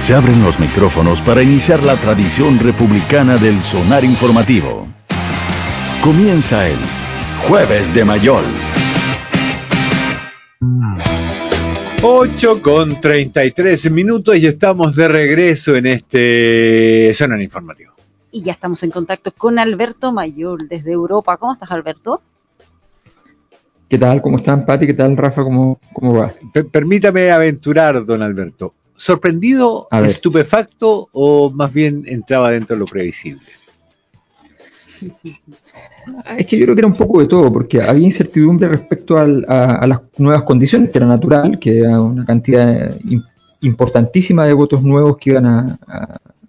Se abren los micrófonos para iniciar la tradición republicana del sonar informativo. Comienza el Jueves de Mayol. 8 con 33 minutos y estamos de regreso en este sonar informativo. Y ya estamos en contacto con Alberto Mayol desde Europa. ¿Cómo estás, Alberto? ¿Qué tal? ¿Cómo están, Pati? ¿Qué tal, Rafa? ¿Cómo, cómo va? permítame aventurar, don Alberto. ¿Sorprendido, estupefacto o más bien entraba dentro de lo previsible? Es que yo creo que era un poco de todo, porque había incertidumbre respecto a, las nuevas condiciones, que era natural, que era una cantidad importantísima de votos nuevos que iban a,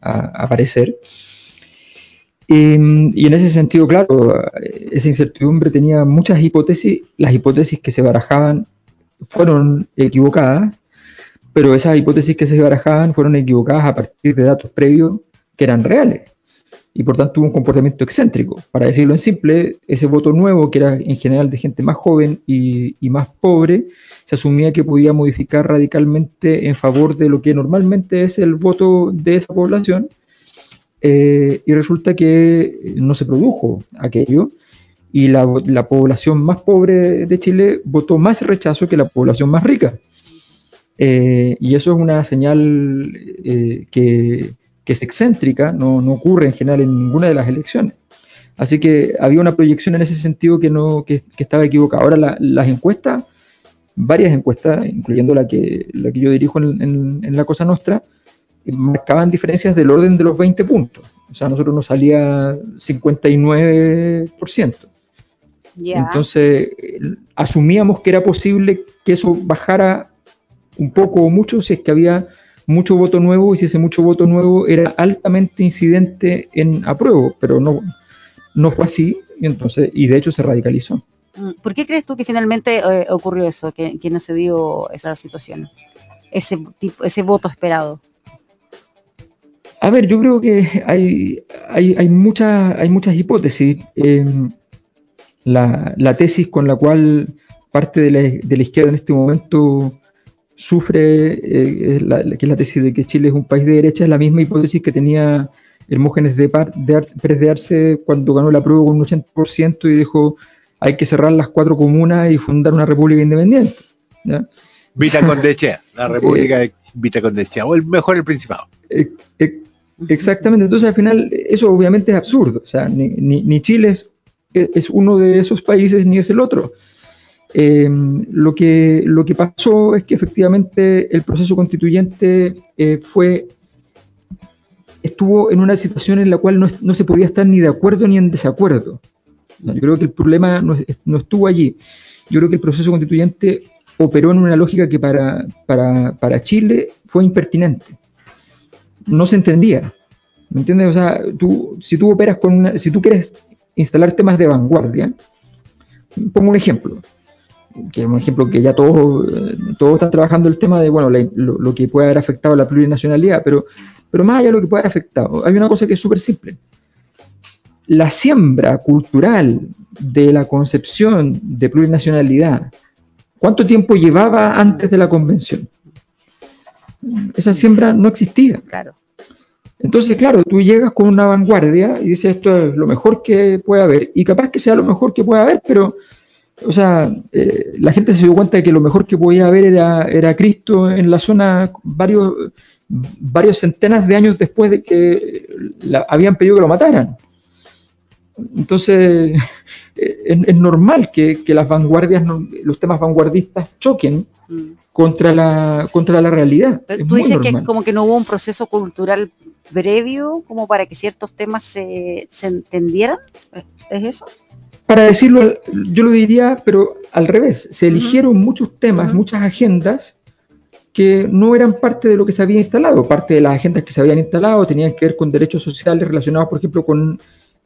aparecer. y en ese sentido, claro, esa incertidumbre tenía muchas hipótesis. Las hipótesis que se barajaban fueron equivocadas pero esas hipótesis que se barajaban fueron equivocadas a partir de datos previos que eran reales y por tanto hubo un comportamiento excéntrico. Para decirlo en simple, ese voto nuevo, que era en general de gente más joven y, más pobre, se asumía que podía modificar radicalmente en favor de lo que normalmente es el voto de esa población, eh, y resulta que no se produjo aquello, y la, la población más pobre de Chile votó más rechazo que la población más rica. Eh, y eso es una señal eh, que, es excéntrica, no, ocurre en general en ninguna de las elecciones. Así que había una proyección en ese sentido que, no, que, estaba equivocada. Ahora las encuestas, varias encuestas, incluyendo la que, la que yo dirijo en, la Cosa Nostra, marcaban diferencias del orden de los 20 puntos. O sea, a nosotros nos salía 59%. Entonces, asumíamos que era posible que eso bajara un poco o mucho si es que había mucho voto nuevo y si ese mucho voto nuevo era altamente incidente en apruebo, pero no, no fue así y entonces y de hecho se radicalizó. Mm, ¿Por qué crees tú que finalmente eh, ocurrió eso, que, no se dio esa situación, ese tipo, ese voto esperado? A ver, yo creo que hay, hay, hay, muchas, hay muchas hipótesis. Em, la, la, tesis con la cual parte de la, de la izquierda en este momento sufre, eh, que es la tesis de que Chile es un país de derecha, es la misma hipótesis que tenía Hermógenes de, Pérez de Arce cuando ganó la prueba con un 80% y dijo hay que cerrar las cuatro comunas y fundar una república independiente. Vita Condechea, la república de Vita Condechea, o el mejor el Principado. Eh, eh, exactamente, entonces al final eso obviamente es absurdo, o sea, ni, ni Chile es, es uno de esos países ni es el otro. Em, lo, que, lo que pasó es que efectivamente el proceso constituyente eh, fue estuvo en una situación en la cual no, se podía estar ni de acuerdo ni en desacuerdo. Yo creo que el problema no, estuvo allí. Yo creo que el proceso constituyente operó en una lógica que para, para, Chile fue impertinente. No se entendía. ¿Me entiendes? O sea, tú, si tú operas con una, si tú quieres instalar temas de vanguardia, pongo un ejemplo que es un ejemplo que ya todos, todos están trabajando el tema de bueno, lo, que puede haber afectado a la plurinacionalidad, pero, pero más allá de lo que puede haber afectado, hay una cosa que es súper simple. La siembra cultural de la concepción de plurinacionalidad, ¿cuánto tiempo llevaba antes de la convención? Esa siembra no existía. Claro. Entonces, claro, tú llegas con una vanguardia y dices esto es lo mejor que puede haber, y capaz que sea lo mejor que puede haber, pero o sea, eh, la gente se dio cuenta de que lo mejor que podía haber era, era Cristo en la zona varios, varios centenas de años después de que habían pedido que lo mataran. Entonces, es, normal que, las vanguardias, los temas vanguardistas choquen mm. contra, la, contra la realidad. tú dices que como que no hubo un proceso cultural previo como para que ciertos temas se, se entendieran. ¿Es eso? Para decirlo, yo lo diría, pero al revés, se eligieron muchos temas, muchas agendas que no eran parte de lo que se había instalado. Parte de las agendas que se habían instalado tenían que ver con derechos sociales relacionados, por ejemplo, con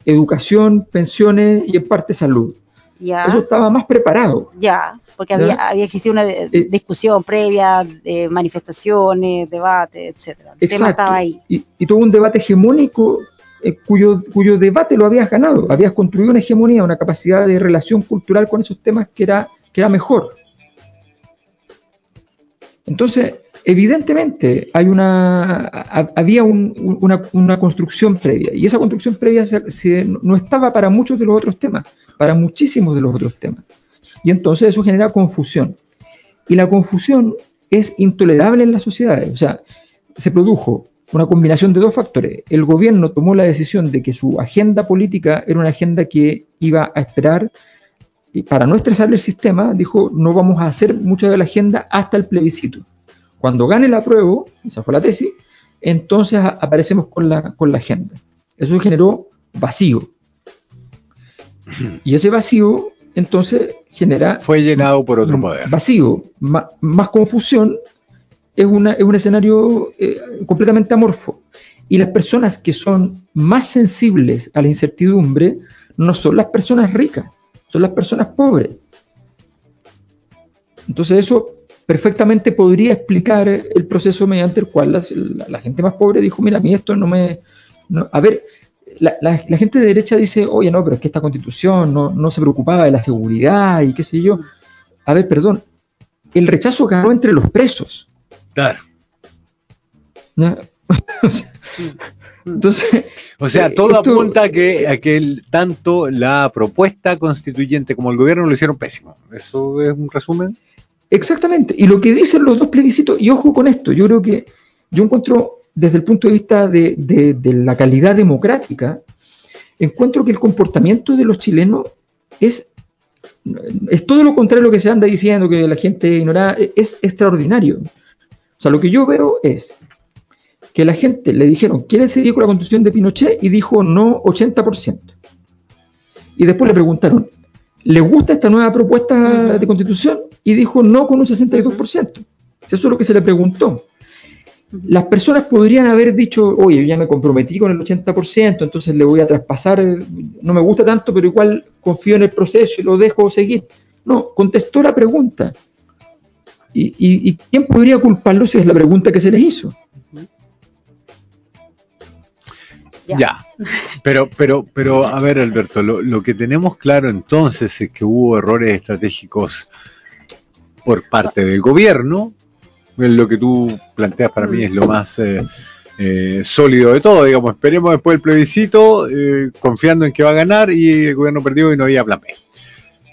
educación, pensiones y en parte salud. Eso estaba más preparado. Ya, porque Había, había existido una eh, discusión previa, de manifestaciones, debate, etcétera. El tema estaba ahí. Y, y todo un debate hegemónico eh, cuyo, cuyo debate lo habías ganado, habías construido una hegemonía, una capacidad de relación cultural con esos temas que era, que era mejor. Entonces, evidentemente hay una, había una, construcción previa y esa construcción previa no estaba para muchos de los otros temas, para muchísimos de los otros temas. Y entonces eso genera confusión. Y la confusión es intolerable en las sociedades. O sea, se produjo una combinación de dos factores. El gobierno tomó la decisión de que su agenda política era una agenda que iba a esperar y para no estresar el sistema, dijo, no vamos a hacer mucho de la agenda hasta el plebiscito. Cuando gane la prueba, esa fue la tesis, entonces aparecemos con la, con la agenda. Eso generó vacío. Y ese vacío, entonces, genera... Fue llenado por otro poder. Vacío, más, confusión, es, una, es un escenario eh, completamente amorfo. Y las personas que son más sensibles a la incertidumbre no son las personas ricas, son las personas pobres. Entonces eso perfectamente podría explicar el proceso mediante el cual la, gente más pobre dijo, mira, a mí esto no me... a ver, la, gente de derecha dice, oye, no, pero es que esta constitución no, se preocupaba de la seguridad y qué sé yo. A ver, perdón, el rechazo ganó entre los presos. Claro. Entonces, o sea, todo apunta a que, a que tanto la propuesta constituyente como el gobierno lo hicieron pésimo. ¿Eso es un resumen? Exactamente. Y lo que dicen los dos plebiscitos, y ojo con esto, yo creo que yo encuentro desde el punto de vista de, la calidad democrática, encuentro que el comportamiento de los chilenos es, es todo lo contrario a lo que se anda diciendo, que la gente ignorada, es extraordinario. O sea, lo que yo veo es que la gente le dijeron, ¿quiere seguir con la constitución de Pinochet? Y dijo no 80%. Y después le preguntaron, ¿le gusta esta nueva propuesta de constitución? Y dijo no con un 62%. Eso es lo que se le preguntó. Las personas podrían haber dicho, oye, ya me comprometí con el 80%, entonces le voy a traspasar, no me gusta tanto, pero igual confío en el proceso y lo dejo seguir. No, contestó la pregunta. ¿Y, y quién podría culparlo si es la pregunta que se les hizo? Ya. Pero, pero, pero, a ver, Alberto, lo, que tenemos claro entonces es que hubo errores estratégicos por parte del gobierno. Lo que tú planteas para mí es lo más eh, eh, sólido de todo. Digamos, esperemos después del plebiscito, eh, confiando en que va a ganar y el gobierno perdió y no había plan B.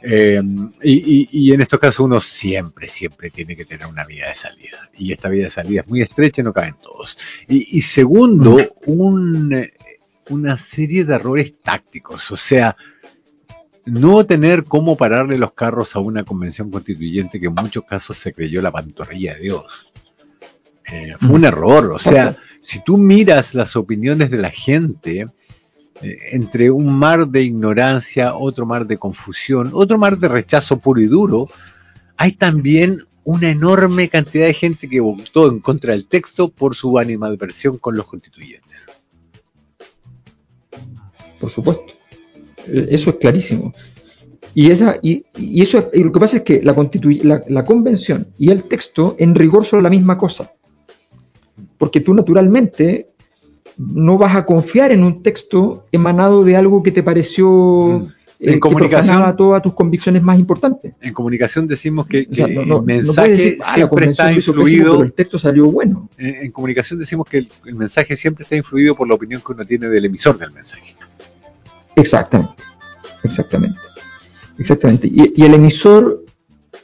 y, y, en estos casos uno siempre, siempre tiene que tener una vía de salida. Y esta vía de salida es muy estrecha y no caben todos. Y, y segundo, un una serie de errores tácticos, o sea, no tener cómo pararle los carros a una convención constituyente que en muchos casos se creyó la pantorrilla de Dios. Eh, fue un error, o sea, si tú miras las opiniones de la gente, eh, entre un mar de ignorancia, otro mar de confusión, otro mar de rechazo puro y duro, hay también una enorme cantidad de gente que votó en contra del texto por su animadversión con los constituyentes por supuesto. Eh, eso es clarísimo. Y, esa, y, eso lo que pasa es que la, la, convención y el texto en rigor son la misma cosa. Porque tú naturalmente no vas a confiar en un texto emanado de algo que te pareció mm. eh, en comunicación, todas tus convicciones más importantes. En comunicación decimos que, el mensaje ah, siempre está influido. el texto salió bueno. En, comunicación decimos que el mensaje siempre está influido por la opinión que uno tiene del emisor del mensaje. Exactamente, exactamente, exactamente. Y, el emisor,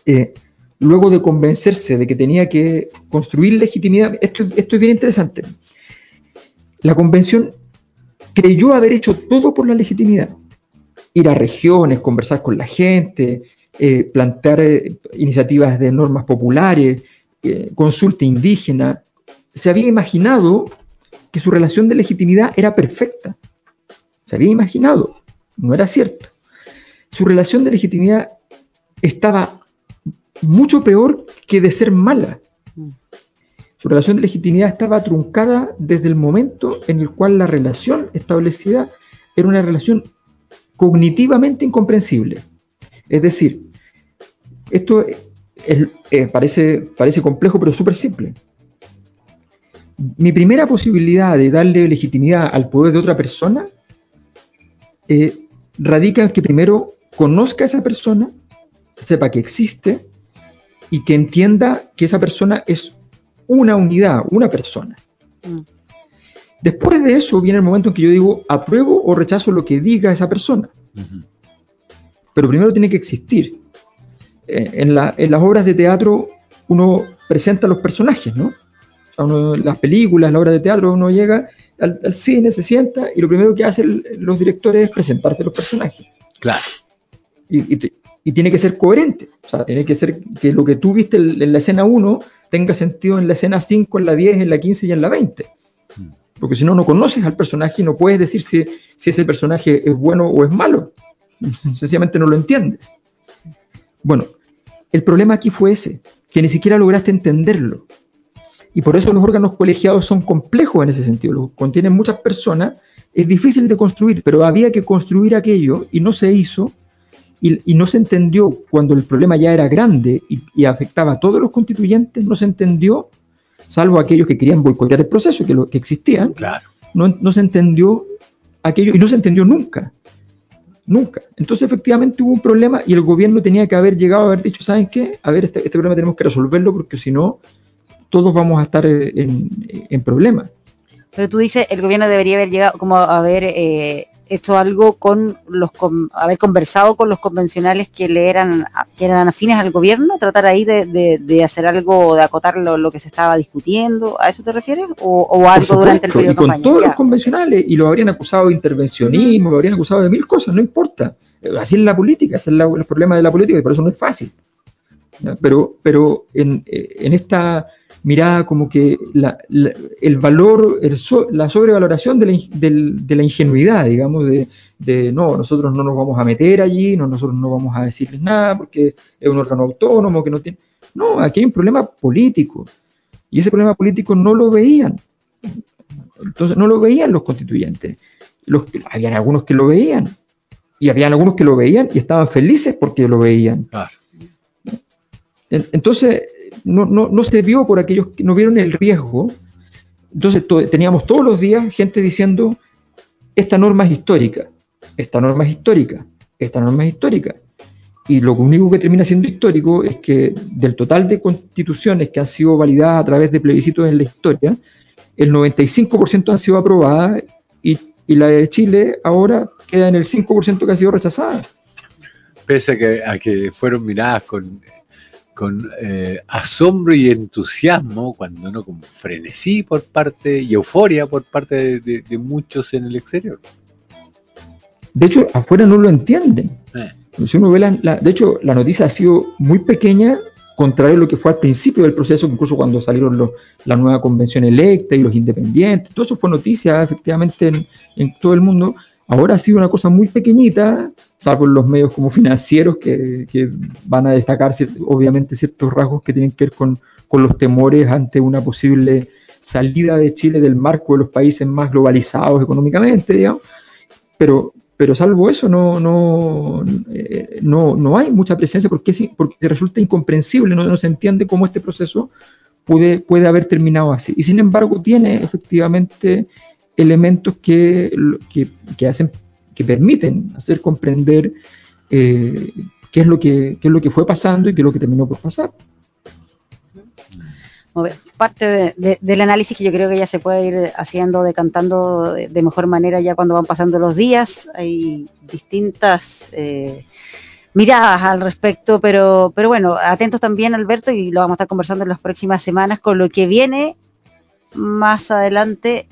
eh, luego de convencerse de que tenía que construir legitimidad, esto, esto es bien interesante. La convención creyó haber hecho todo por la legitimidad. Ir a regiones, conversar con la gente, eh, plantear eh, iniciativas de normas populares, consulta indígena. Se había imaginado que su relación de legitimidad era perfecta se había imaginado, no era cierto. Su relación de legitimidad estaba mucho peor que de ser mala. Su relación de legitimidad estaba truncada desde el momento en el cual la relación establecida era una relación cognitivamente incomprensible. Es decir, esto parece, parece complejo, pero súper simple. Mi primera posibilidad de darle legitimidad al poder de otra persona eh, radica en que primero conozca a esa persona, sepa que existe y que entienda que esa persona es una unidad, una persona. Mm. Después de eso viene el momento en que yo digo, apruebo o rechazo lo que diga esa persona. Pero primero tiene que existir. Eh, En, la- en las obras de teatro uno presenta los personajes, ¿no? O sea, uno- las películas, las obras de teatro, uno llega al, al cine, se sienta y lo primero que hacen los directores es presentarte los personajes. Claro. Y, y te- y tiene que ser coherente. O sea, tiene que ser que lo que tú viste en en la escena 1 tenga sentido en la escena 5, en la 10, en la 15 y en la 20. Mm. Porque si no, no conoces al personaje y no puedes decir si, si ese personaje es bueno o es malo. Sencillamente no lo entiendes. Bueno, el problema aquí fue ese, que ni siquiera lograste entenderlo. Y por eso los órganos colegiados son complejos en ese sentido. Los contienen muchas personas, es difícil de construir, pero había que construir aquello y no se hizo y, y no se entendió cuando el problema ya era grande y, y afectaba a todos los constituyentes, no se entendió, salvo aquellos que querían boicotear el proceso, que, lo, que existían, Claro. no, no se entendió aquello y no se entendió nunca. Nunca. Entonces, efectivamente, hubo un problema y el gobierno tenía que haber llegado a haber dicho: ¿saben qué? A ver, este, este problema tenemos que resolverlo porque si no, todos vamos a estar eh, en, en problemas. Pero tú dices, el gobierno debería haber llegado, como haber eh, hecho algo con los, con- haber conversado con los convencionales que le eran, que eran afines al gobierno, tratar ahí de, de- de hacer algo, de acotar lo, lo que se estaba discutiendo, ¿a eso te refieres? ¿O, o algo durante el periodo y de con campaña? todos Ya. los convencionales, y lo habrían acusado de intervencionismo, lo habrían acusado de mil cosas, no importa. Eh, Así es la política, ese es la- el problema de la política, y por eso no es fácil. Pero, pero en, en esta mirada como que la- la- el valor, el so- la sobrevaloración de la, de la ingenuidad, digamos, de, de, no, nosotros no nos vamos a meter allí, no, nosotros no vamos a decirles nada porque es un órgano autónomo que no tiene... No, aquí hay un problema político. Y ese problema político no lo veían. Entonces no lo veían los constituyentes. Los, habían algunos que lo veían. Y habían algunos que lo veían y estaban felices porque lo veían. Claro. En- Entonces, no, no, no se vio por aquellos que no vieron el riesgo. Entonces, to- teníamos todos los días gente diciendo, esta norma es histórica, esta norma es histórica, esta norma es histórica. Y lo único que termina siendo histórico es que del total de constituciones que han sido validadas a través de plebiscitos en la historia, el 95% han sido aprobadas y, y la de Chile ahora queda en el 5% que ha sido rechazada. Pese a que, a que fueron miradas con, con eh, asombro y entusiasmo, cuando no con frenesí por parte y euforia por parte de, de- de muchos en el exterior. De hecho, afuera no lo entienden. Eh, Si uno ve la, la- de hecho, la noticia ha sido muy pequeña, contrario a lo que fue al principio del proceso, incluso cuando salieron los- la nueva convención electa y los independientes, todo eso fue noticia efectivamente en, en todo el mundo. Ahora ha sido una cosa muy pequeñita, salvo los medios como financieros que, que van a destacar obviamente ciertos rasgos que tienen que ver con, con los temores ante una posible salida de Chile del marco de los países más globalizados económicamente, digamos. Pero, pero salvo eso, no, no, eh, no, no hay mucha presencia porque, porque resulta incomprensible, no, no se entiende cómo este proceso puede haber terminado así. Y sin embargo, tiene efectivamente elementos que, que, que hacen, que permiten hacer comprender eh, qué, es lo que, qué es lo que fue pasando y qué es lo que terminó por pasar. Parte de- de- del análisis que yo creo que ya se puede ir haciendo, decantando de, de mejor manera ya cuando van pasando los días. Hay distintas eh, miradas al respecto, pero, pero bueno, atentos también, Alberto, y lo vamos a estar conversando en las próximas semanas con lo que viene más adelante.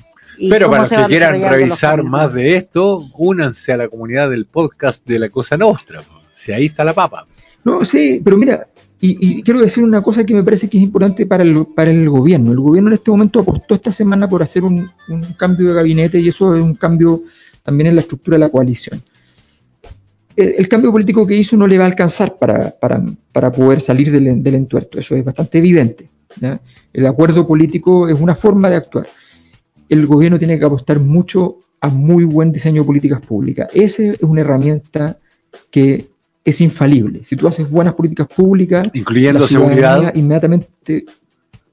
Pero para los que quieran revisar más de esto, únanse a la comunidad del podcast de la Cosa Nostra. Si ahí está la papa. No, sí, pero mira, y, y quiero decir una cosa que me parece que es importante para el, para el gobierno. El gobierno en este momento apostó esta semana por hacer un, un cambio de gabinete y eso es un cambio también en la estructura de la coalición. El, el cambio político que hizo no le va a alcanzar para, para, para poder salir del, del entuerto, eso es bastante evidente. ¿ya? El acuerdo político es una forma de actuar. El gobierno tiene que apostar mucho a muy buen diseño de políticas públicas. Esa es una herramienta que es infalible. Si tú haces buenas políticas públicas, Incluyendo seguridad. inmediatamente,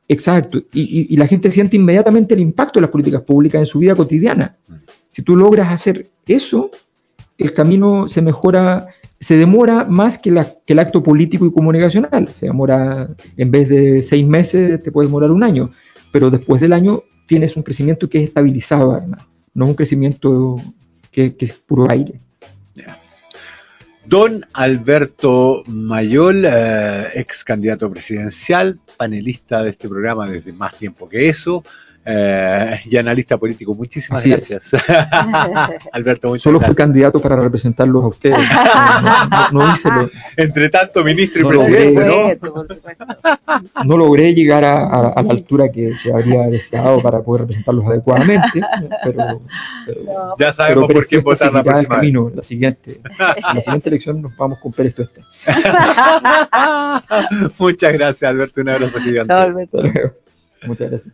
exacto, y, y- y la gente siente inmediatamente el impacto de las políticas públicas en su vida cotidiana. Si tú logras hacer eso, el camino se mejora se demora más que, la, que el acto político y comunicacional. Se demora, en vez de seis meses, te puede demorar un año, pero después del año tienes un crecimiento que es estabilizado además, no un crecimiento que, es puro aire. Don Alberto Mayol, eh, ex candidato presidencial, panelista de este programa desde más tiempo que eso, eh, y analista político. Muchísimas Así gracias. Alberto, muchas Solo fui candidato para representarlos a ustedes. No, no- no hice lo- Entre tanto, ministro y presidente. ¿no? Logré llegar a, a- a la altura que, que habría deseado para poder representarlos adecuadamente, pero, pero- No, Ya sabemos pero por qué esto votar la próxima camino, la siguiente, en la siguiente elección nos vamos con Pérez Tueste. Muchas gracias, Alberto. Un abrazo gigante. Muchas gracias.